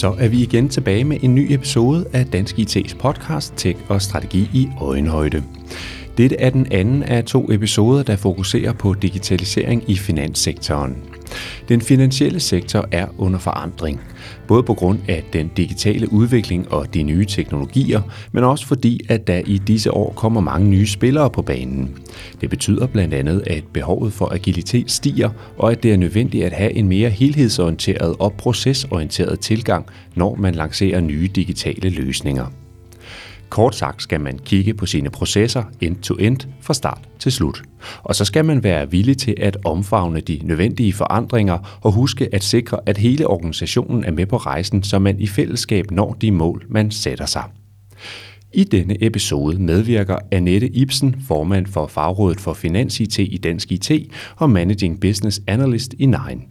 Så er vi igen tilbage med en ny episode af Dansk IT's podcast Tech og Strategi i Øjenhøjde. Dette er den anden af to episoder, der fokuserer på digitalisering i finanssektoren. Den finansielle sektor er under forandring, både på grund af den digitale udvikling og de nye teknologier, men også fordi, at der i disse år kommer mange nye spillere på banen. Det betyder blandt andet, at behovet for agilitet stiger, og at det er nødvendigt at have en mere helhedsorienteret og procesorienteret tilgang, når man lancerer nye digitale løsninger. Kort sagt skal man kigge på sine processer end-to-end fra start til slut. Og så skal man være villig til at omfavne de nødvendige forandringer og huske at sikre, at hele organisationen er med på rejsen, så man i fællesskab når de mål, man sætter sig. I denne episode medvirker Annette Ibsen, formand for Fagrådet for Finans IT i Dansk IT og Managing Business Analyst i Nine.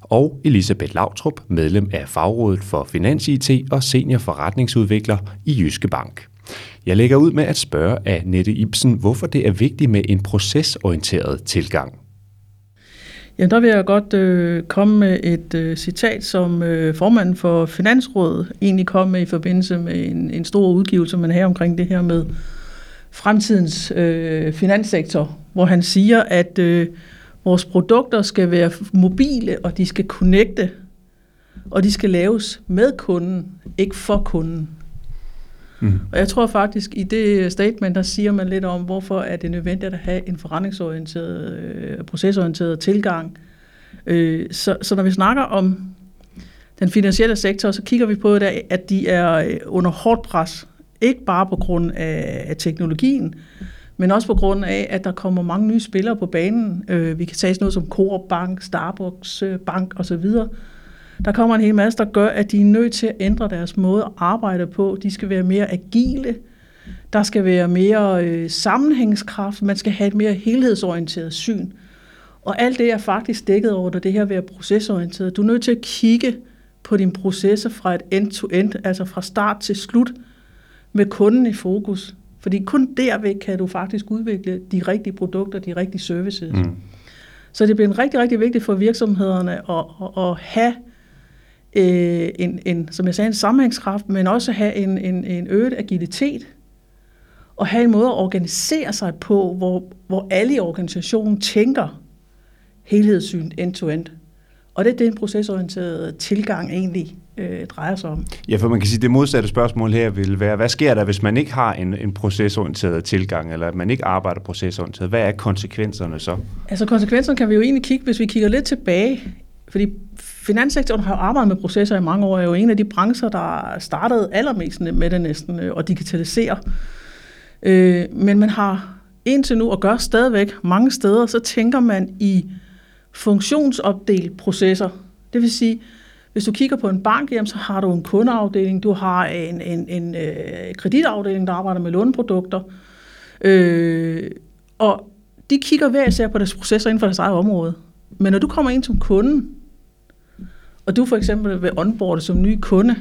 Og Elisabeth Lautrup, medlem af Fagrådet for Finans IT og senior forretningsudvikler i Jyske Bank. Jeg lægger ud med at spørge af Nette Ibsen, hvorfor det er vigtigt med en procesorienteret tilgang. Ja, der vil jeg godt øh, komme med et øh, citat, som øh, formanden for Finansrådet egentlig kom med i forbindelse med en, en stor udgivelse, man har omkring det her med fremtidens øh, finanssektor, hvor han siger, at øh, vores produkter skal være mobile, og de skal connecte, og de skal laves med kunden, ikke for kunden. Mm. Og jeg tror faktisk, i det statement, der siger man lidt om, hvorfor er det nødvendigt at have en forretningsorienteret, øh, procesorienteret tilgang. Øh, så, så når vi snakker om den finansielle sektor, så kigger vi på, det, at de er øh, under hårdt pres. Ikke bare på grund af, af teknologien, men også på grund af, at der kommer mange nye spillere på banen. Øh, vi kan tage sådan noget som Coop Bank, Starbucks øh, Bank osv., der kommer en hel masse, der gør, at de er nødt til at ændre deres måde at arbejde på. De skal være mere agile. Der skal være mere øh, sammenhængskraft. Man skal have et mere helhedsorienteret syn. Og alt det er faktisk dækket over det her ved at procesorienteret. Du er nødt til at kigge på dine processer fra et end-to-end, altså fra start til slut, med kunden i fokus. Fordi kun derved kan du faktisk udvikle de rigtige produkter, de rigtige services. Mm. Så det bliver rigtig, rigtig vigtigt for virksomhederne at, at, at have øh, en, en, som jeg sagde, en sammenhængskraft, men også have en, en, en øget agilitet, og have en måde at organisere sig på, hvor, hvor alle i organisationen tænker helhedssyn end-to-end. Og det er det, en procesorienteret tilgang egentlig øh, drejer sig om. Ja, for man kan sige, at det modsatte spørgsmål her vil være, hvad sker der, hvis man ikke har en, en procesorienteret tilgang, eller at man ikke arbejder procesorienteret? Hvad er konsekvenserne så? Altså konsekvenserne kan vi jo egentlig kigge, hvis vi kigger lidt tilbage, fordi finanssektoren har jo arbejdet med processer i mange år, er jo en af de brancher, der startede allermest med det næsten, øh, og digitalisere. Øh, men man har indtil nu, og gør stadigvæk mange steder, så tænker man i funktionsopdelt processer. Det vil sige, hvis du kigger på en bank, jamen, så har du en kundeafdeling, du har en, en, en øh, kreditafdeling, der arbejder med låneprodukter, øh, og de kigger hver især på deres processer inden for deres eget område. Men når du kommer ind som kunde, og du for eksempel vil onboarde som ny kunde,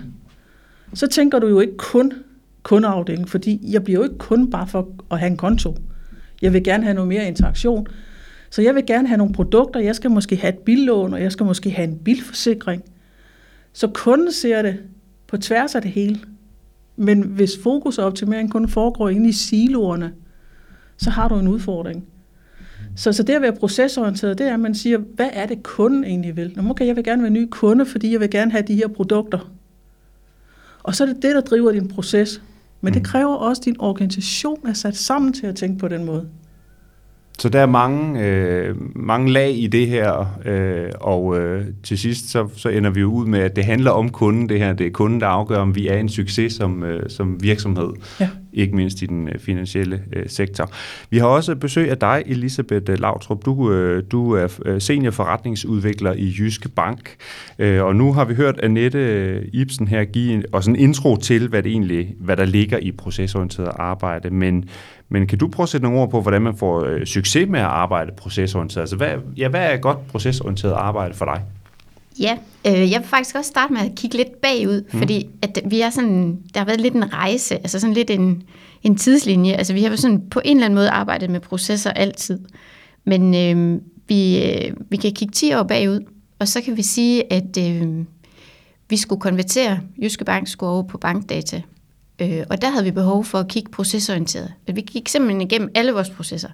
så tænker du jo ikke kun kundeafdeling, fordi jeg bliver jo ikke kun bare for at have en konto. Jeg vil gerne have noget mere interaktion. Så jeg vil gerne have nogle produkter. Jeg skal måske have et billån, og jeg skal måske have en bilforsikring. Så kunden ser det på tværs af det hele. Men hvis fokus og optimering kun foregår inde i siloerne, så har du en udfordring. Så, så det at være procesorienteret, det er, at man siger, hvad er det kunden egentlig vil? Nå, okay, jeg vil gerne være ny kunde, fordi jeg vil gerne have de her produkter. Og så er det det, der driver din proces. Men det mm. kræver også, at din organisation er sat sammen til at tænke på den måde. Så der er mange, øh, mange lag i det her, øh, og øh, til sidst så, så ender vi jo ud med, at det handler om kunden, det her. Det er kunden, der afgør, om vi er en succes som, øh, som virksomhed. Ja ikke mindst i den øh, finansielle øh, sektor. Vi har også besøg af dig, Elisabeth øh, Lautrup. Du, du er senior forretningsudvikler i Jyske Bank, og nu har vi hørt Annette Ibsen her give en, også en intro til, hvad, det egentlig, hvad der ligger i procesorienteret arbejde, men, men kan du prøve at sætte nogle ord på, hvordan man får succes med at arbejde procesorienteret? Altså, hvad, ja, hvad er godt procesorienteret arbejde for dig? Ja, øh, jeg vil faktisk også starte med at kigge lidt bagud, mm. fordi at vi er sådan, der har været lidt en rejse, altså sådan lidt en, en tidslinje. Altså vi har sådan på en eller anden måde arbejdet med processer altid. Men øh, vi, øh, vi kan kigge 10 år bagud, og så kan vi sige, at øh, vi skulle konvertere, Jyske Bank skulle over på bankdata. Øh, og der havde vi behov for at kigge procesorienteret. Vi gik simpelthen igennem alle vores processer.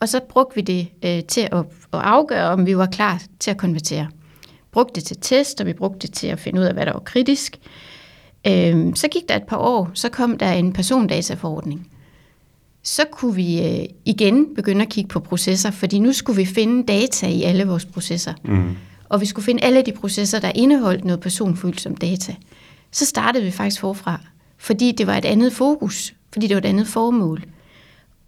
Og så brugte vi det øh, til at, at afgøre, om vi var klar til at konvertere brugte det til test, og vi brugte det til at finde ud af, hvad der var kritisk. Øhm, så gik der et par år, så kom der en persondataforordning. Så kunne vi øh, igen begynde at kigge på processer, fordi nu skulle vi finde data i alle vores processer. Mm. Og vi skulle finde alle de processer, der indeholdt noget personfølsom data. Så startede vi faktisk forfra, fordi det var et andet fokus, fordi det var et andet formål.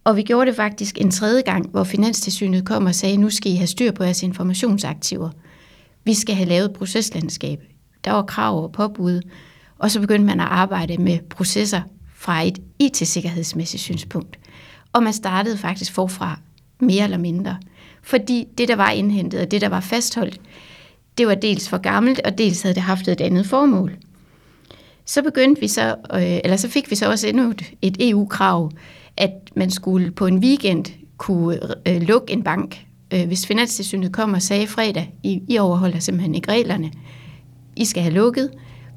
Og vi gjorde det faktisk en tredje gang, hvor Finanstilsynet kom og sagde, nu skal I have styr på jeres informationsaktiver. Vi skal have lavet proceslandskab. Der var krav og påbud, og så begyndte man at arbejde med processer fra et IT-sikkerhedsmæssigt synspunkt. Og man startede faktisk forfra mere eller mindre. Fordi det, der var indhentet, og det, der var fastholdt, det var dels for gammelt, og dels havde det haft et andet formål. Så begyndte vi så, øh, eller så fik vi så også endnu et EU-krav, e at man skulle på en weekend kunne øh, lukke en bank øh, hvis Finanstilsynet kom og sagde fredag, I, I overholder simpelthen ikke reglerne, I skal have lukket,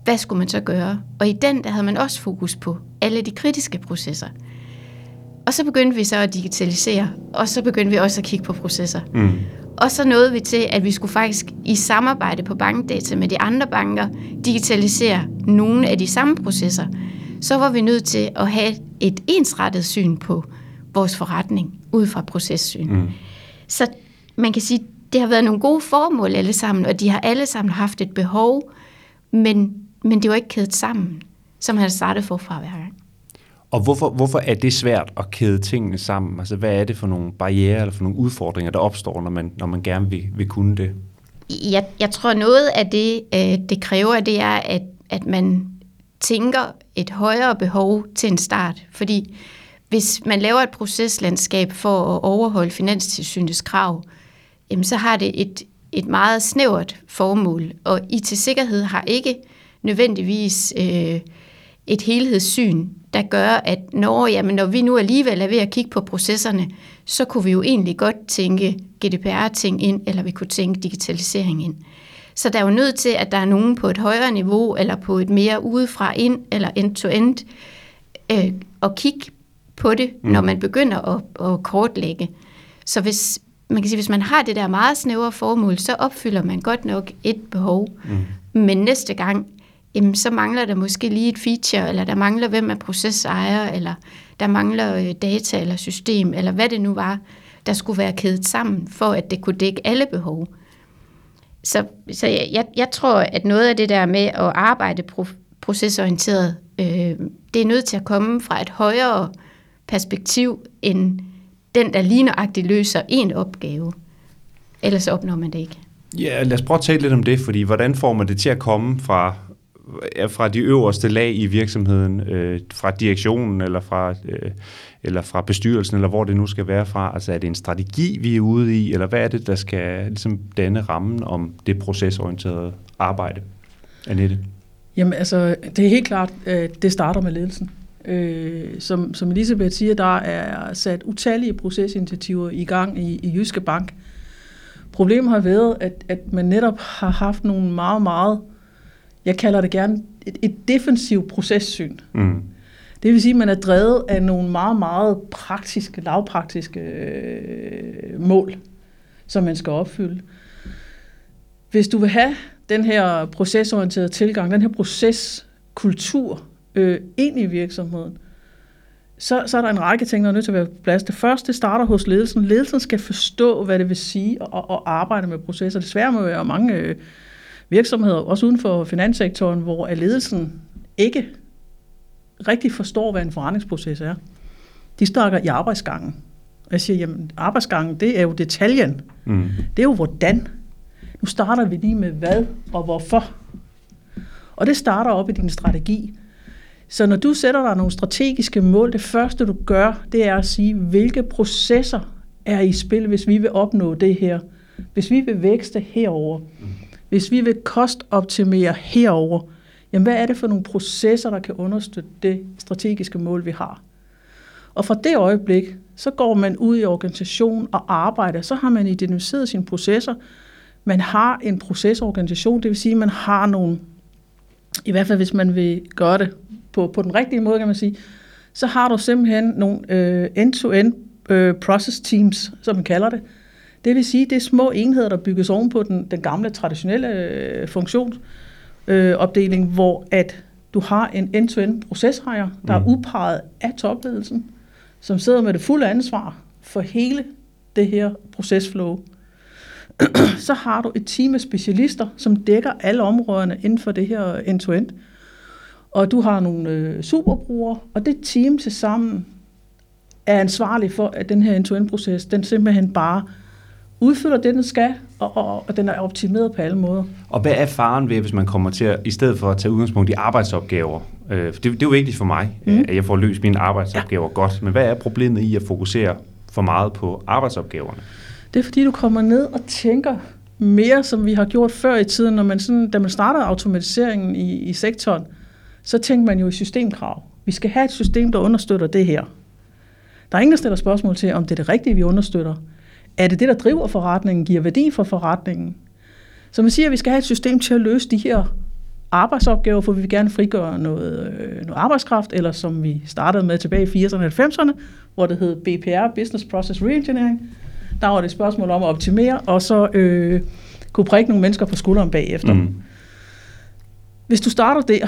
hvad skulle man så gøre? Og i den, der havde man også fokus på alle de kritiske processer. Og så begyndte vi så at digitalisere, og så begyndte vi også at kigge på processer. Mm. Og så nåede vi til, at vi skulle faktisk i samarbejde på bankdata med de andre banker digitalisere nogle af de samme processer. Så var vi nødt til at have et ensrettet syn på vores forretning ud fra processyn. Mm. Så man kan sige, det har været nogle gode formål alle sammen, og de har alle sammen haft et behov, men, men det var ikke kædet sammen, som har startet forfra hver gang. Og hvorfor, hvorfor er det svært at kæde tingene sammen? Altså, hvad er det for nogle barriere eller for nogle udfordringer, der opstår, når man, når man gerne vil, vil kunne det? Jeg, jeg tror, noget af det, øh, det kræver, det er, at, at man tænker et højere behov til en start. Fordi hvis man laver et proceslandskab for at overholde finanstilsynets krav, jamen så har det et, et meget snævert formål, og IT-sikkerhed har ikke nødvendigvis øh, et helhedssyn, der gør, at når, jamen, når vi nu alligevel er ved at kigge på processerne, så kunne vi jo egentlig godt tænke GDPR-ting ind, eller vi kunne tænke digitalisering ind. Så der er jo nødt til, at der er nogen på et højere niveau, eller på et mere udefra ind, eller end-to-end, øh, og kigge på det, mm. når man begynder at, at kortlægge. Så hvis, man kan sige, hvis man har det der meget snævre formål, så opfylder man godt nok et behov. Mm. Men næste gang, jamen, så mangler der måske lige et feature, eller der mangler, hvem er procesejer, eller der mangler øh, data eller system, eller hvad det nu var, der skulle være kædet sammen, for at det kunne dække alle behov. Så, så jeg, jeg, jeg tror, at noget af det der med at arbejde pro- procesorienteret, øh, det er nødt til at komme fra et højere perspektiv end den, der lige nøjagtigt løser en opgave. Ellers opnår man det ikke. Ja, lad os prøve at tale lidt om det, fordi hvordan får man det til at komme fra, fra de øverste lag i virksomheden, øh, fra direktionen eller fra, øh, eller fra bestyrelsen, eller hvor det nu skal være fra? Altså er det en strategi, vi er ude i, eller hvad er det, der skal ligesom danne rammen om det procesorienterede arbejde? Annette? Jamen altså, det er helt klart, at det starter med ledelsen. Øh, som, som Elisabeth siger, der er sat utallige procesinitiativer i gang i, i Jyske Bank. Problemet har været, at, at man netop har haft nogle meget, meget, jeg kalder det gerne, et, et defensivt processyn. Mm. Det vil sige, at man er drevet af nogle meget, meget praktiske, lavpraktiske øh, mål, som man skal opfylde. Hvis du vil have den her procesorienterede tilgang, den her proceskultur, øh, ind i virksomheden, så, så er der en række ting, der er nødt til at være på plads. Det første starter hos ledelsen. Ledelsen skal forstå, hvad det vil sige at, at arbejde med processer. Desværre må være mange øh, virksomheder, også uden for finanssektoren, hvor ledelsen ikke rigtig forstår, hvad en forretningsproces er, de snakker i arbejdsgangen. Og jeg siger, jamen arbejdsgangen, det er jo detaljen. Mm. Det er jo hvordan. Nu starter vi lige med hvad og hvorfor. Og det starter op i din strategi. Så når du sætter dig nogle strategiske mål, det første du gør, det er at sige, hvilke processer er i spil, hvis vi vil opnå det her. Hvis vi vil vækste herover, hvis vi vil kostoptimere herover, jamen hvad er det for nogle processer, der kan understøtte det strategiske mål, vi har? Og fra det øjeblik, så går man ud i organisation og arbejder, så har man identificeret sine processer. Man har en procesorganisation, det vil sige, at man har nogle, i hvert fald hvis man vil gøre det på, på den rigtige måde, kan man sige, så har du simpelthen nogle øh, end-to-end øh, process teams, som man kalder det. Det vil sige, det er små enheder, der bygges oven på den, den gamle traditionelle øh, funktionsopdeling, øh, hvor at du har en end-to-end procesrejer, der mm. er udpeget af topledelsen, som sidder med det fulde ansvar for hele det her procesflow. så har du et team af specialister, som dækker alle områderne inden for det her end-to-end. Og du har nogle øh, superbrugere, og det team til sammen er ansvarlig for, at den her end-to-end-proces, den simpelthen bare udfylder det, den skal, og, og, og den er optimeret på alle måder. Og hvad er faren ved, hvis man kommer til at, i stedet for at tage udgangspunkt i arbejdsopgaver, øh, det, det er jo vigtigt for mig, mm. at jeg får løst mine arbejdsopgaver ja. godt, men hvad er problemet i at fokusere for meget på arbejdsopgaverne? Det er fordi, du kommer ned og tænker mere, som vi har gjort før i tiden, når man sådan, da man startede automatiseringen i, i sektoren, så tænker man jo i systemkrav. Vi skal have et system, der understøtter det her. Der er ingen, der stiller spørgsmål til, om det er det rigtige, vi understøtter. Er det det, der driver forretningen, giver værdi for forretningen? Så man siger, at vi skal have et system til at løse de her arbejdsopgaver, for vi vil gerne frigøre noget, øh, noget arbejdskraft, eller som vi startede med tilbage i 80'erne og 90'erne, hvor det hed BPR, Business Process Reengineering. Der var det et spørgsmål om at optimere, og så øh, kunne prikke nogle mennesker på skulderen bagefter. Mm. Hvis du starter der,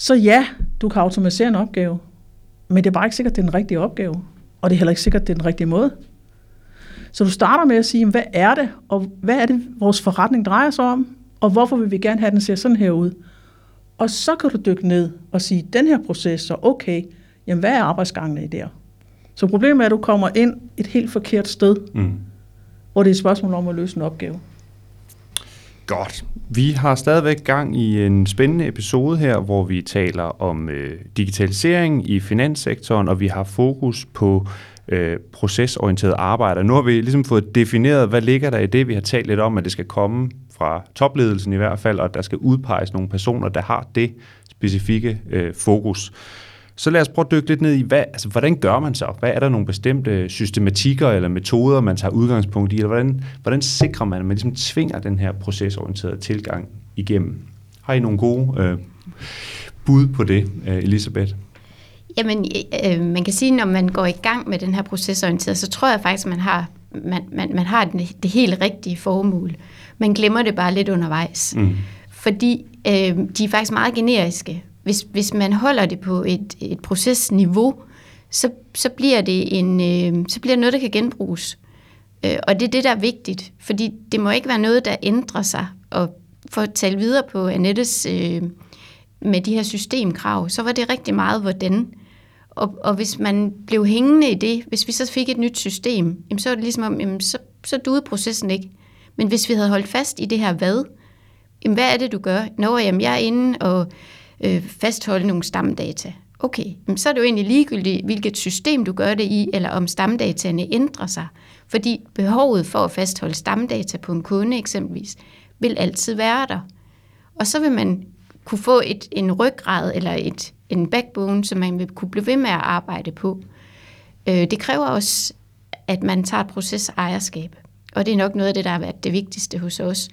så ja, du kan automatisere en opgave, men det er bare ikke sikkert, det er den rigtige opgave. Og det er heller ikke sikkert, det er den rigtige måde. Så du starter med at sige, hvad er det, og hvad er det, vores forretning drejer sig om, og hvorfor vil vi gerne have, at den ser sådan her ud. Og så kan du dykke ned og sige, den her proces, så okay, jamen hvad er arbejdsgangene i der? Så problemet er, at du kommer ind et helt forkert sted, mm. hvor det er et spørgsmål om at løse en opgave. Godt. Vi har stadigvæk gang i en spændende episode her, hvor vi taler om øh, digitalisering i finanssektoren, og vi har fokus på øh, procesorienteret arbejde. Nu har vi ligesom fået defineret, hvad ligger der i det. Vi har talt lidt om, at det skal komme fra topledelsen i hvert fald, og at der skal udpeges nogle personer, der har det specifikke øh, fokus. Så lad os prøve at dykke lidt ned i, hvad, altså, hvordan gør man så? Hvad er der nogle bestemte systematikker eller metoder, man tager udgangspunkt i? Eller hvordan, hvordan sikrer man, at man ligesom tvinger den her procesorienterede tilgang igennem? Har I nogle gode øh, bud på det, øh, Elisabeth? Jamen, øh, man kan sige, når man går i gang med den her procesorienterede, så tror jeg faktisk, man har, man, man, man har det, det helt rigtige formål. Man glemmer det bare lidt undervejs. Mm. Fordi øh, de er faktisk meget generiske hvis, hvis man holder det på et, et procesniveau, så, så, bliver det en, øh, så bliver det noget, der kan genbruges. Øh, og det er det, der er vigtigt, fordi det må ikke være noget, der ændrer sig. Og for at tale videre på Annettes øh, med de her systemkrav, så var det rigtig meget, hvordan. Og, og hvis man blev hængende i det, hvis vi så fik et nyt system, jamen, så var det ligesom om, jamen, så, så duede processen ikke. Men hvis vi havde holdt fast i det her hvad, jamen, hvad er det, du gør? Nå, jamen, jeg er inde og øh, fastholde nogle stamdata. Okay, så er det jo egentlig ligegyldigt, hvilket system du gør det i, eller om stamdataene ændrer sig. Fordi behovet for at fastholde stamdata på en kunde eksempelvis, vil altid være der. Og så vil man kunne få et, en ryggrad eller et, en backbone, som man vil kunne blive ved med at arbejde på. Øh, det kræver også, at man tager et procesejerskab. Og det er nok noget af det, der har været det vigtigste hos os.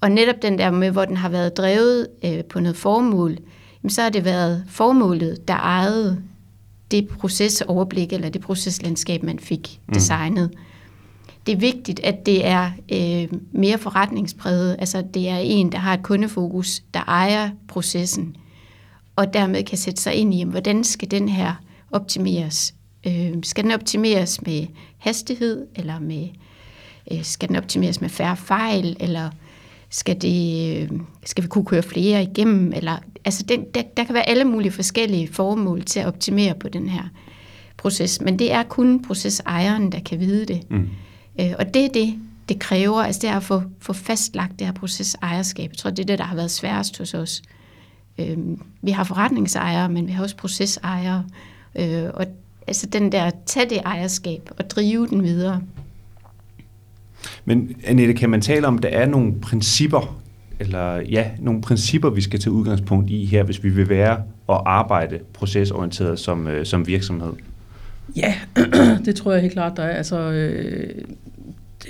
Og netop den der med, hvor den har været drevet øh, på noget formål, så har det været formålet, der ejede det procesoverblik eller det proceslandskab, man fik mm. designet. Det er vigtigt, at det er øh, mere forretningspræget, altså det er en, der har et kundefokus, der ejer processen, og dermed kan sætte sig ind i, hvordan skal den her optimeres? Øh, skal den optimeres med hastighed, eller med, øh, skal den optimeres med færre fejl, eller Skal, det, skal vi kunne køre flere igennem? Eller, altså den, der, der kan være alle mulige forskellige formål til at optimere på den her proces, men det er kun procesejeren, der kan vide det. Mm. Øh, og det er det, det kræver, altså det er at få, få fastlagt det her procesejerskab. Jeg tror, det er det, der har været sværest hos os. Øh, vi har forretningsejere, men vi har også procesejere. Øh, og altså den der, tage det ejerskab og drive den videre. Men Annette, kan man tale om, at der er nogle principper, eller ja, nogle principper, vi skal tage udgangspunkt i her, hvis vi vil være og arbejde procesorienteret som, øh, som virksomhed? Ja, det tror jeg helt klart, der er. Altså, øh,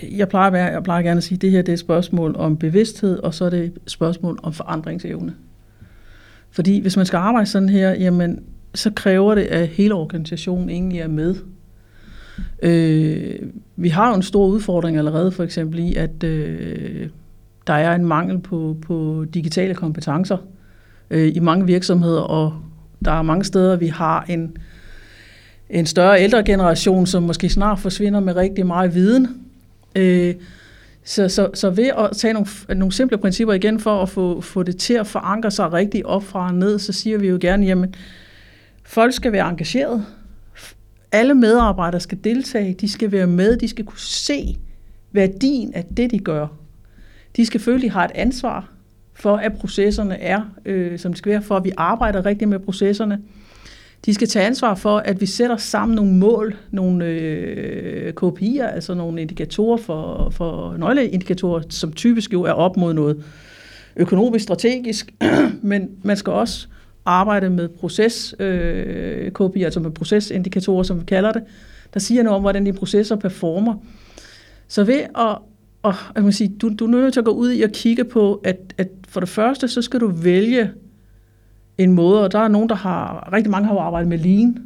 jeg, plejer, jeg plejer gerne at sige, at det her det er et spørgsmål om bevidsthed, og så er det et spørgsmål om forandringsevne. Fordi hvis man skal arbejde sådan her, jamen, så kræver det, at hele organisationen egentlig er med. Øh, vi har jo en stor udfordring allerede, for eksempel i, at øh, der er en mangel på, på digitale kompetencer øh, i mange virksomheder, og der er mange steder, vi har en, en større ældre generation, som måske snart forsvinder med rigtig meget viden. Øh, så, så, så ved at tage nogle, nogle simple principper igen for at få, få det til at forankre sig rigtig op fra og ned, så siger vi jo gerne, jamen, folk skal være engageret. Alle medarbejdere skal deltage, de skal være med, de skal kunne se værdien af det, de gør. De skal føle, de har et ansvar for, at processerne er, øh, som det skal være, for at vi arbejder rigtigt med processerne. De skal tage ansvar for, at vi sætter sammen nogle mål, nogle øh, KPI'er, altså nogle indikatorer for, for nøgleindikatorer, som typisk jo er op mod noget økonomisk strategisk, men man skal også arbejde med proces øh, KPI, altså med procesindikatorer, som vi kalder det, der siger noget om, hvordan de processer performer. Så ved at og jeg må sige, du, du er nødt til at gå ud i og kigge på, at, at for det første, så skal du vælge en måde, og der er nogen, der har, rigtig mange har jo arbejdet med lean.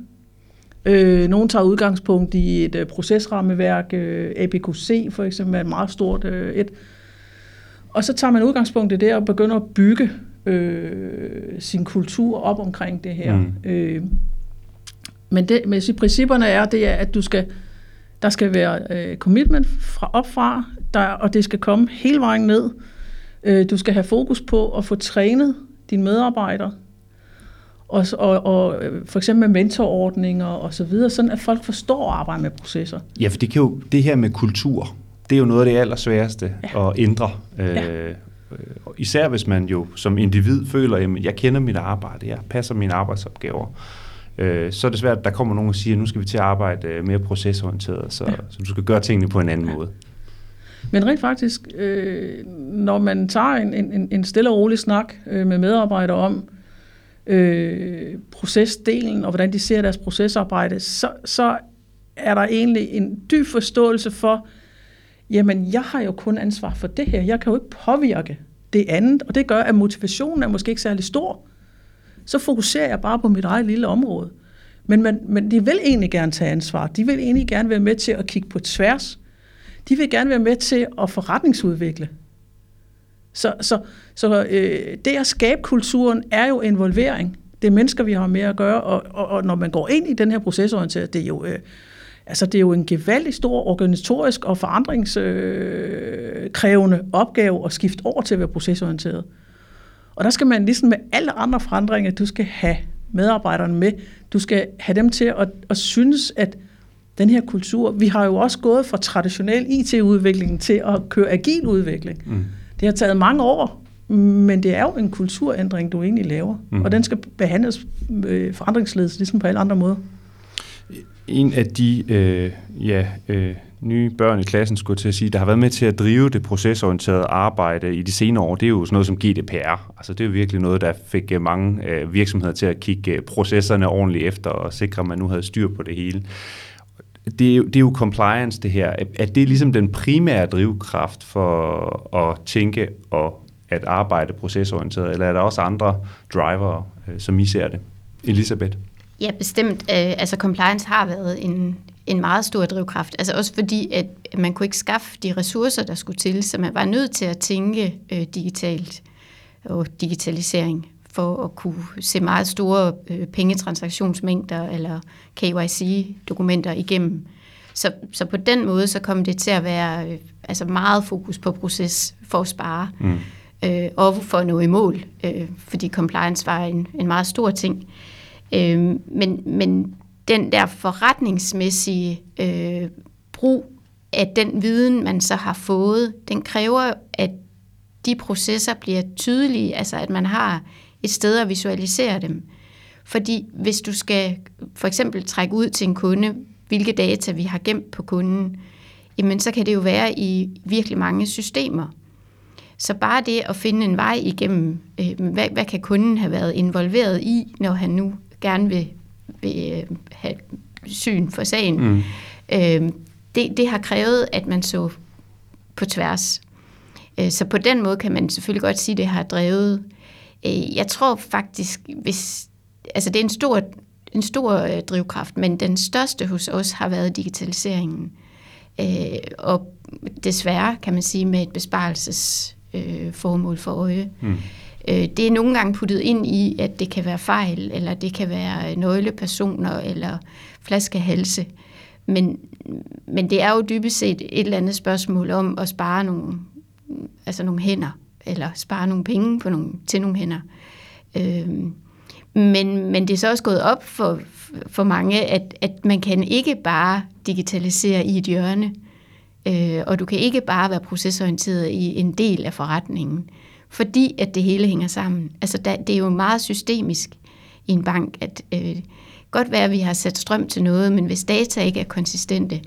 Øh, nogen tager udgangspunkt i et øh, procesrammeværk, øh, APQC for eksempel er et meget stort øh, et. Og så tager man udgangspunkt i det og begynder at bygge øh, sin kultur op omkring det her. Mm. Øh, men det, men principperne er, det er, at du skal, der skal være øh, commitment fra opfra, der, og det skal komme hele vejen ned. Øh, du skal have fokus på at få trænet dine medarbejdere og, og, og øh, for eksempel med mentorordninger og så videre, sådan at folk forstår at arbejde med processer. Ja, for det, kan jo, det her med kultur, det er jo noget af det allersværeste ja. at ændre. Ja. Øh, især hvis man jo som individ føler, at jeg kender mit arbejde, jeg passer mine arbejdsopgaver. Øh, så er det svært, at der kommer nogen og siger, at nu skal vi til at arbejde øh, mere procesorienteret, så, ja. så du skal gøre tingene på en anden ja. måde. Men rent faktisk, øh, når man tager en, en, en stille og rolig snak øh, med medarbejdere om, øh, procesdelen, og hvordan de ser deres procesarbejde, så, så er der egentlig en dyb forståelse for, jamen jeg har jo kun ansvar for det her, jeg kan jo ikke påvirke det andet, og det gør, at motivationen er måske ikke særlig stor. Så fokuserer jeg bare på mit eget lille område. Men, men, men de vil egentlig gerne tage ansvar. De vil egentlig gerne være med til at kigge på tværs. De vil gerne være med til at forretningsudvikle. Så, så, så øh, det at skabe kulturen er jo involvering. Det er mennesker, vi har med at gøre, og, og, og når man går ind i den her procesorienteret, det er jo, øh, altså, det er jo en gevaldig stor organisatorisk og forandringskrævende øh, opgave at skifte over til at være procesorienteret. Og der skal man ligesom med alle andre forandringer, du skal have medarbejderne med, du skal have dem til at, at synes, at den her kultur, vi har jo også gået fra traditionel IT-udvikling til at køre agil udvikling. Mm. Det har taget mange år, men det er jo en kulturændring, du egentlig laver. Mm. Og den skal behandles øh, forandringsledes, ligesom på alle andre måder. En af de øh, ja, øh, nye børn i klassen, skulle til at sige, der har været med til at drive det procesorienterede arbejde i de senere år, det er jo sådan noget som GDPR. Altså det er jo virkelig noget, der fik øh, mange øh, virksomheder til at kigge øh, processerne ordentligt efter og sikre, at man nu havde styr på det hele det er, jo, det er jo compliance, det her. At det er ligesom den primære drivkraft for at tænke og at arbejde procesorienteret, eller er der også andre driver, øh, som I ser det? Elisabeth? Ja, bestemt. Øh, altså compliance har været en, en meget stor drivkraft. Altså også fordi, at man kunne ikke skaffe de ressourcer, der skulle til, så man var nødt til at tænke øh, digitalt og digitalisering for at kunne se meget store øh, pengetransaktionsmængder eller KYC-dokumenter igennem. Så, så på den måde, så kommer det til at være øh, altså meget fokus på proces for at spare. Mm. Øh, og for at nå i mål, øh, fordi compliance var en, en meget stor ting. Øh, Øh, men, men den der forretningsmæssige øh, brug af den viden, man så har fået, den kræver, at de processer bliver tydelige, altså at man har et sted at visualisere dem. Fordi hvis du skal for eksempel trække ud til en kunde, hvilke data vi har gemt på kunden, jamen så kan det jo være i virkelig mange systemer. Så bare det at finde en vej igennem, øh, hvad, hvad kan kunden have været involveret i, når han nu gerne vil, vil øh, have syn for sagen, mm. øh, det, det har krævet, at man så på tværs. Øh, så på den måde kan man selvfølgelig godt sige, at det har drevet. Øh, jeg tror faktisk, hvis, altså det er en stor, en stor øh, drivkraft, men den største hos os har været digitaliseringen. Og desværre, kan man sige, med et besparelsesformål for øje. Mm. Øh, det er nogle gange puttet ind i, at det kan være fejl, eller det kan være nøglepersoner, eller flaskehalse. Men, men det er jo dybest set et eller andet spørgsmål om at spare nogle, altså nogle hænder, eller spare nogle penge på nogle, til nogle hænder. Øhm, men, men det er så også gået op for, for mange, at, at man kan ikke bare digitalisere i et hjørne, øh, og du kan ikke bare være procesorienteret i en del af forretningen, fordi at det hele hænger sammen. Altså der, det er jo meget systemisk i en bank, at øh, godt være, at vi har sat strøm til noget, men hvis data ikke er konsistente,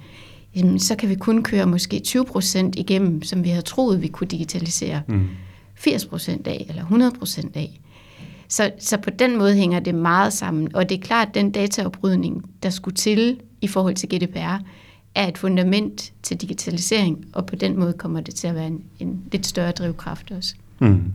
så kan vi kun køre måske 20 procent igennem, som vi havde troet, vi kunne digitalisere mm. 80 procent af, eller 100 procent af. Så, så på den måde hænger det meget sammen, og det er klart, at den dataoprydning, der skulle til i forhold til GDPR, er et fundament til digitalisering, og på den måde kommer det til at være en, en lidt større drivkraft også. Mm.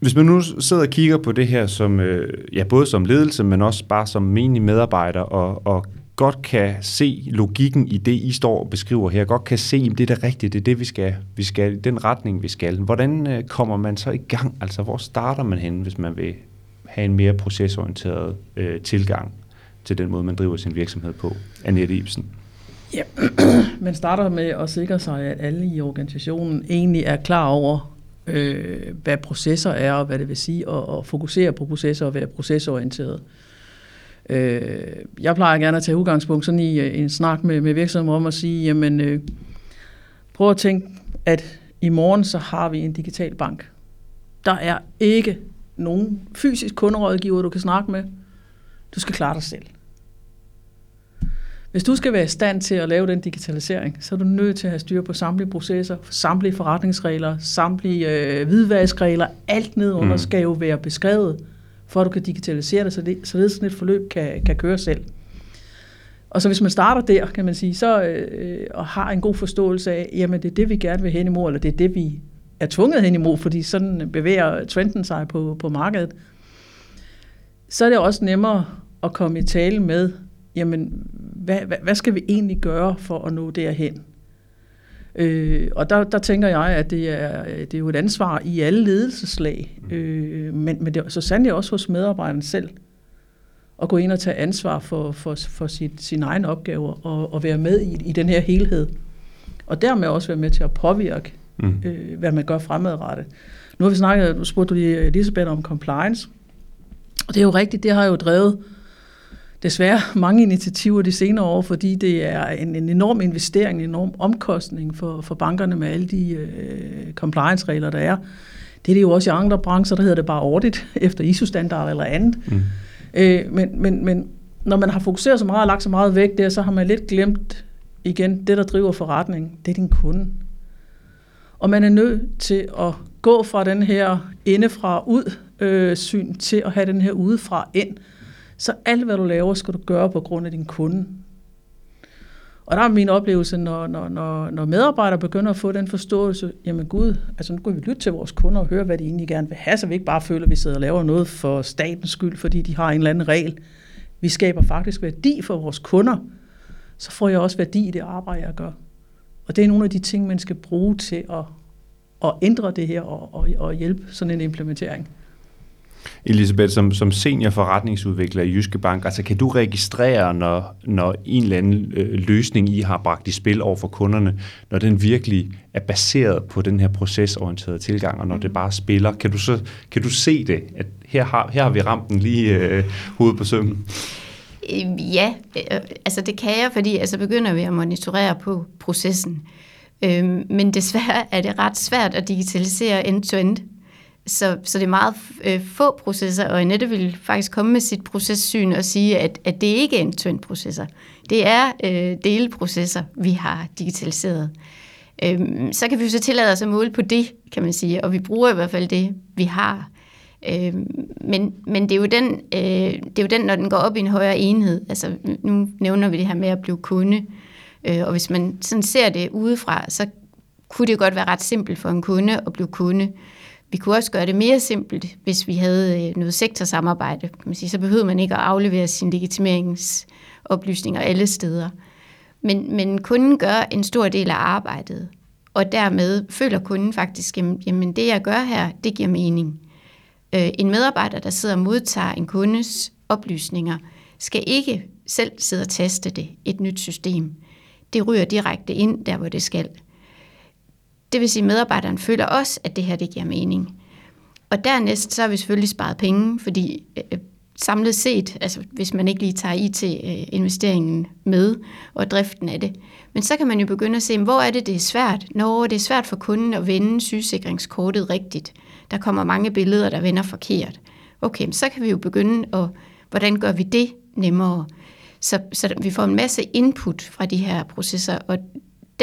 Hvis man nu sidder og kigger på det her som, øh, ja, både som ledelse, men også bare som menig medarbejder, og, og godt kan se logikken i det, I står og beskriver her, godt kan se, at det er det rigtige, det er det, vi skal, vi skal den retning, vi skal. Hvordan øh, kommer man så i gang? Altså, hvor starter man hen, hvis man vil have en mere procesorienteret øh, tilgang til den måde, man driver sin virksomhed på? Annette Ibsen. Ja, man starter med at sikre sig, at alle i organisationen egentlig er klar over, øh, hvad processer er, og hvad det vil sige at, at fokusere på processer og være procesorienteret. Øh, jeg plejer gerne at tage udgangspunkt sådan i øh, en snak med, med virksomheden om at sige, jamen øh, prøv at tænke, at i morgen så har vi en digital bank. Der er ikke nogen fysisk kunderådgiver, du kan snakke med. Du skal klare dig selv. Hvis du skal være i stand til at lave den digitalisering, så er du nødt til at have styr på samtlige processer, samtlige forretningsregler, samtlige øh, hvidvaskregler, alt nedunder mm. skal jo være beskrevet, for at du kan digitalisere det, så det, så det sådan et forløb kan, kan køre selv. Og så hvis man starter der, kan man sige, så øh, og har en god forståelse af, jamen det er det, vi gerne vil hen imod, eller det er det, vi er tvunget hen imod, fordi sådan bevæger trenden sig på, på markedet, så er det også nemmere at komme i tale med, jamen hvad, hvad, hvad skal vi egentlig gøre for at nå derhen? Øh, og der, der tænker jeg, at det er, det er jo et ansvar i alle ledelseslag, mm. øh, men, men det er så sandelig også hos medarbejderen selv, at gå ind og tage ansvar for, for, for sit, sine egne opgaver og, og være med i, i den her helhed. Og dermed også være med til at påvirke, mm. øh, hvad man gør fremadrettet. Nu har vi snakket, du spurgte lige Elisabeth om compliance, og det er jo rigtigt, det har jo drevet desværre mange initiativer de senere år, fordi det er en, en enorm investering, en enorm omkostning for, for bankerne med alle de øh, compliance-regler, der er. Det er det jo også i andre brancher, der hedder det bare audit efter ISO-standard eller andet. Mm. Øh, men, men, men når man har fokuseret så meget og lagt så meget væk der, så har man lidt glemt igen, det der driver forretningen, det er din kunde. Og man er nødt til at gå fra den her indefra ud øh, syn til at have den her udefra ind. Så alt, hvad du laver, skal du gøre på grund af din kunde. Og der er min oplevelse, når, når, når, når medarbejdere begynder at få den forståelse, jamen gud, altså nu kan vi lytte til vores kunder og høre, hvad de egentlig gerne vil have, så vi ikke bare føler, at vi sidder og laver noget for statens skyld, fordi de har en eller anden regel. Vi skaber faktisk værdi for vores kunder, så får jeg også værdi i det arbejde, jeg gør. Og det er nogle af de ting, man skal bruge til at, at ændre det her og, og, og hjælpe sådan en implementering. Elisabeth, som, som senior forretningsudvikler i Jyske Bank, altså kan du registrere, når, når en eller anden øh, løsning, I har bragt i spil over for kunderne, når den virkelig er baseret på den her procesorienterede tilgang, og når det bare spiller, kan du, så, kan du se det, at her har, her har vi ramt den lige øh, hovedet på sømmen? Øh, ja, øh, altså det kan jeg, fordi altså begynder vi at monitorere på processen. Øh, men desværre er det ret svært at digitalisere end-to-end. Så, så det er meget øh, få processer, og Annette vil faktisk komme med sit processyn og sige, at, at det ikke er en tynd processer. Det er øh, delprocesser, vi har digitaliseret. Øh, så kan vi jo så tillade os at måle på det, kan man sige, og vi bruger i hvert fald det, vi har. Øh, men, men det er, jo den, øh, det er jo den, når den går op i en højere enhed. Altså, nu nævner vi det her med at blive kunde. Øh, og hvis man sådan ser det udefra, så kunne det godt være ret simpelt for en kunde at blive kunde. Vi kunne også gøre det mere simpelt, hvis vi havde øh, noget sektorsamarbejde. Man siger, Så behøvede man ikke at aflevere sine legitimeringsoplysninger alle steder. Men, men kunden gør en stor del af arbejdet, og dermed føler kunden faktisk, jamen det jeg gør her, det giver mening. Øh, en medarbejder, der sidder og modtager en kundes oplysninger, skal ikke selv sidde og teste det, et nyt system. Det ryger direkte ind der, hvor det skal. Det vil sige, at medarbejderen føler også, at det her det giver mening. Og dernæst så har vi selvfølgelig sparet penge, fordi øh, samlet set, altså hvis man ikke lige tager IT-investeringen øh, med og driften af det, men så kan man jo begynde at se, hvor er det, det er svært? Når det er svært for kunden at vende sygesikringskortet rigtigt. Der kommer mange billeder, der vender forkert. Okay, så kan vi jo begynde at, hvordan gør vi det nemmere? Så, så vi får en masse input fra de her processer, og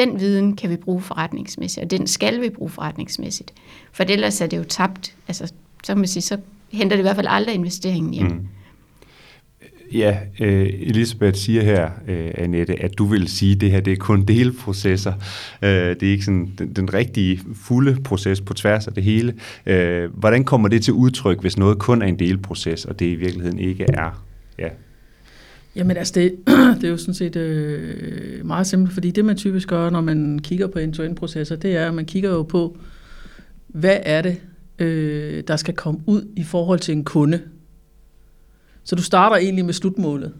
den viden kan vi bruge forretningsmæssigt, og den skal vi bruge forretningsmæssigt. For ellers er det jo tabt. Altså, så kan man sige, så henter det i hvert fald aldrig investeringen hjem. Mm. Ja, øh, Elisabeth siger her, øh, Annette, at du vil sige, at det her det er kun delprocesser. Øh, det er ikke sådan den, den rigtige fulde proces på tværs af det hele. Øh, hvordan kommer det til udtryk, hvis noget kun er en delproces, og det i virkeligheden ikke er ja, Jamen altså, det, det er jo sådan set øh, meget simpelt, fordi det man typisk gør, når man kigger på end-to-end-processer, det er, at man kigger jo på, hvad er det, øh, der skal komme ud i forhold til en kunde. Så du starter egentlig med slutmålet.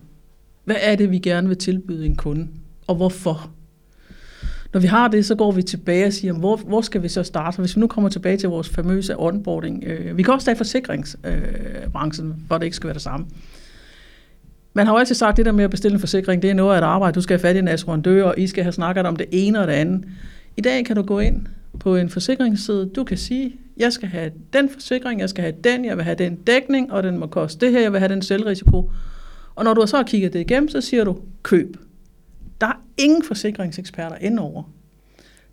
Hvad er det, vi gerne vil tilbyde en kunde, og hvorfor? Når vi har det, så går vi tilbage og siger, hvor, hvor skal vi så starte? Hvis vi nu kommer tilbage til vores famøse onboarding. Øh, vi kan også tage forsikringsbranchen, øh, hvor det ikke skal være det samme. Man har jo altid sagt, at det der med at bestille en forsikring, det er noget af et arbejde. Du skal have fat i en assurandør, og I skal have snakket om det ene og det andet. I dag kan du gå ind på en forsikringsside. Du kan sige, jeg skal have den forsikring, jeg skal have den, jeg vil have den dækning, og den må koste det her, jeg vil have den selvrisiko. Og når du så har kigget det igennem, så siger du, køb. Der er ingen forsikringseksperter indover.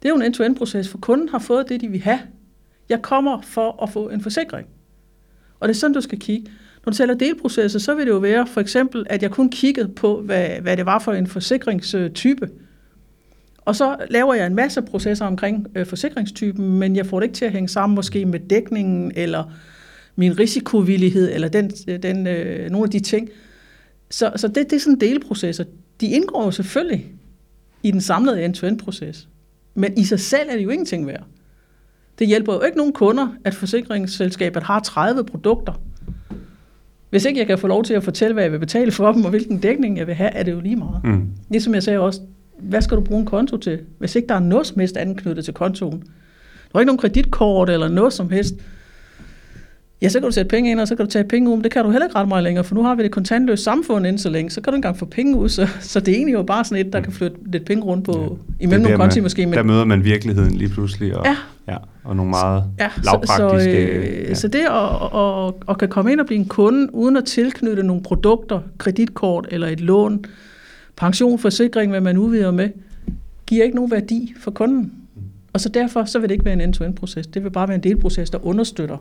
Det er jo en end-to-end-proces, for kunden har fået det, de vil have. Jeg kommer for at få en forsikring. Og det er sådan, du skal kigge. Når du taler delprocesser, så vil det jo være for eksempel, at jeg kun kiggede på, hvad, hvad det var for en forsikringstype. Og så laver jeg en masse processer omkring øh, forsikringstypen, men jeg får det ikke til at hænge sammen måske med dækningen, eller min risikovillighed, eller den, den, øh, nogle af de ting. Så, så det, det er sådan delprocesser. De indgår jo selvfølgelig i den samlede end-to-end-proces. Men i sig selv er det jo ingenting værd. Det hjælper jo ikke nogen kunder, at forsikringsselskabet har 30 produkter, hvis ikke jeg kan få lov til at fortælle, hvad jeg vil betale for dem, og hvilken dækning jeg vil have, er det jo lige meget. Mm. Ligesom jeg sagde også, hvad skal du bruge en konto til, hvis ikke der er noget som helst anknyttet til kontoen? Der er ikke nogen kreditkort eller noget som helst. Ja, så kan du sætte penge ind, og så kan du tage penge ud, men det kan du heller ikke ret meget længere, for nu har vi det kontantløse samfund inden så længe, så kan du engang få penge ud, så, så det er egentlig jo bare sådan et, der kan flytte lidt penge rundt på, ja. imellem nogle konti måske. Men... Der møder man virkeligheden lige pludselig, og, ja. Ja, og nogle meget ja, lavpraktiske... Så, øh, ja. så det at, at, at kan komme ind og blive en kunde, uden at tilknytte nogle produkter, kreditkort eller et lån, pension, forsikring, hvad man udvider med, giver ikke nogen værdi for kunden. Og så derfor så vil det ikke være en end-to-end-proces. Det vil bare være en delproces, der understøtter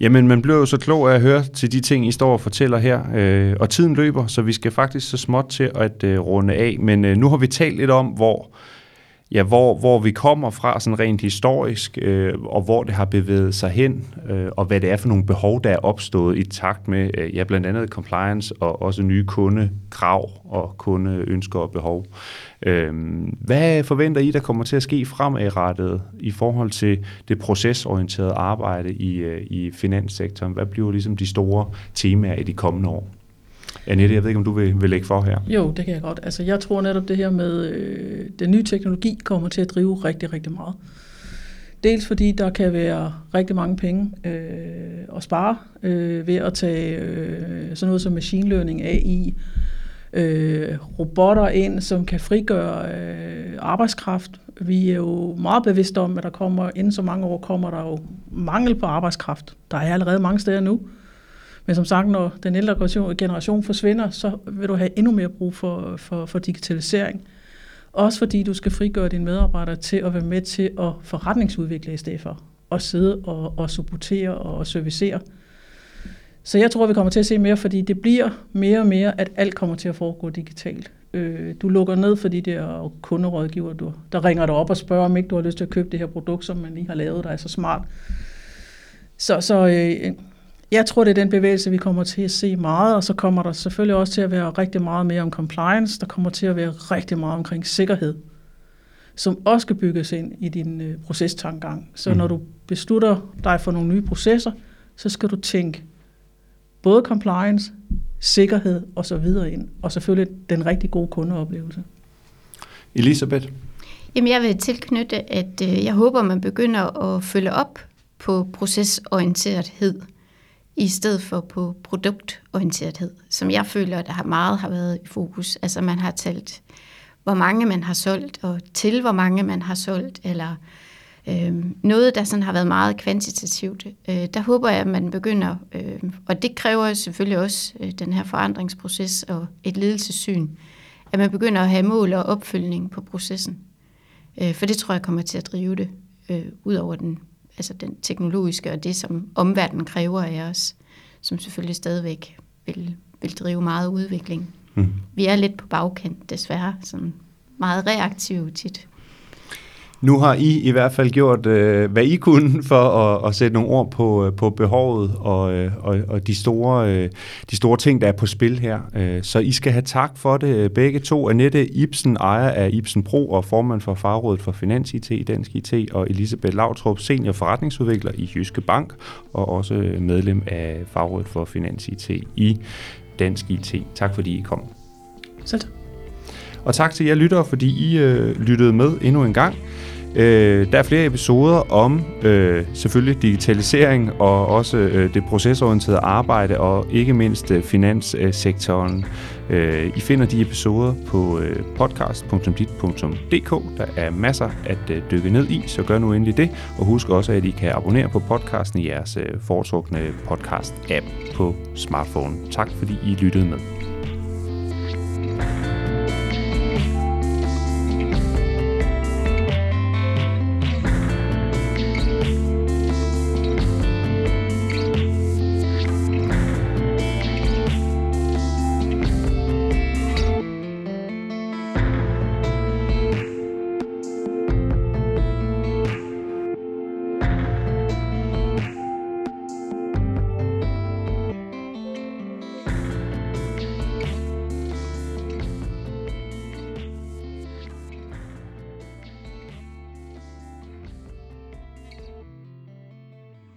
Jamen, man bliver jo så klog af at høre til de ting, I står og fortæller her. Øh, og tiden løber, så vi skal faktisk så småt til at øh, runde af. Men øh, nu har vi talt lidt om, hvor ja, hvor, hvor vi kommer fra sådan rent historisk, øh, og hvor det har bevæget sig hen, øh, og hvad det er for nogle behov, der er opstået i takt med øh, ja, blandt andet compliance og også nye kundekrav og kundeønsker og behov. Øh, hvad forventer I, der kommer til at ske fremadrettet i forhold til det procesorienterede arbejde i, øh, i finanssektoren? Hvad bliver ligesom de store temaer i de kommende år? Annette, jeg ved ikke, om du vil, vil lægge for her. Jo, det kan jeg godt. Altså, jeg tror netop det her med øh, den nye teknologi kommer til at drive rigtig, rigtig meget. Dels fordi der kan være rigtig mange penge øh, at spare øh, ved at tage øh, sådan noget som machine learning, AI, øh, robotter ind, som kan frigøre øh, arbejdskraft. Vi er jo meget bevidste om, at der kommer inden så mange år kommer der jo mangel på arbejdskraft. Der er allerede mange steder nu. Men som sagt, når den ældre generation forsvinder, så vil du have endnu mere brug for, for, for digitalisering. Også fordi du skal frigøre dine medarbejdere til at være med til at forretningsudvikle i stedet for at sidde og, og supportere og servicere. Så jeg tror, vi kommer til at se mere, fordi det bliver mere og mere, at alt kommer til at foregå digitalt. Øh, du lukker ned for de der kunderådgiver, du, der ringer dig op og spørger, om ikke du har lyst til at købe det her produkt, som man lige har lavet, der er så smart. Så, så øh, jeg tror, det er den bevægelse, vi kommer til at se meget, og så kommer der selvfølgelig også til at være rigtig meget mere om compliance. Der kommer til at være rigtig meget omkring sikkerhed, som også skal bygges ind i din øh, procestangang. Så mm. når du beslutter dig for nogle nye processer, så skal du tænke både compliance, sikkerhed og så videre ind, og selvfølgelig den rigtig gode kundeoplevelse. Elisabeth? Jamen, jeg vil tilknytte, at øh, jeg håber, man begynder at følge op på procesorienterethed i stedet for på produktorienterethed, som jeg føler, der har meget har været i fokus. Altså man har talt, hvor mange man har solgt, og til hvor mange man har solgt, eller øh, noget, der sådan har været meget kvantitativt. Øh, der håber jeg, at man begynder, øh, og det kræver selvfølgelig også øh, den her forandringsproces og et ledelsessyn, at man begynder at have mål og opfølgning på processen. Øh, for det tror jeg kommer til at drive det øh, ud over den altså den teknologiske og det, som omverdenen kræver af os, som selvfølgelig stadigvæk vil, vil drive meget udvikling. Mm. Vi er lidt på bagkant, desværre, sådan meget reaktive tit. Nu har I i hvert fald gjort, øh, hvad I kunne for at, at sætte nogle ord på, øh, på behovet og, øh, og, og de, store, øh, de store ting, der er på spil her. Øh, så I skal have tak for det øh, begge to. Annette Ibsen, ejer af Ibsen Pro og formand for Fagrådet for Finans IT, i Dansk IT, og Elisabeth Lautrup, senior forretningsudvikler i Jyske Bank, og også medlem af Fagrådet for Finans IT i Dansk IT. Tak fordi I kom. Selv og tak til jer lyttere, fordi I øh, lyttede med endnu en gang. Øh, der er flere episoder om øh, selvfølgelig digitalisering og også øh, det procesorienterede arbejde og ikke mindst øh, finanssektoren. Øh, I finder de episoder på øh, podcast.dit.dk. Der er masser at øh, dykke ned i, så gør nu endelig det. Og husk også, at I kan abonnere på podcasten i jeres øh, foretrukne podcast-app på smartphone. Tak fordi I lyttede med.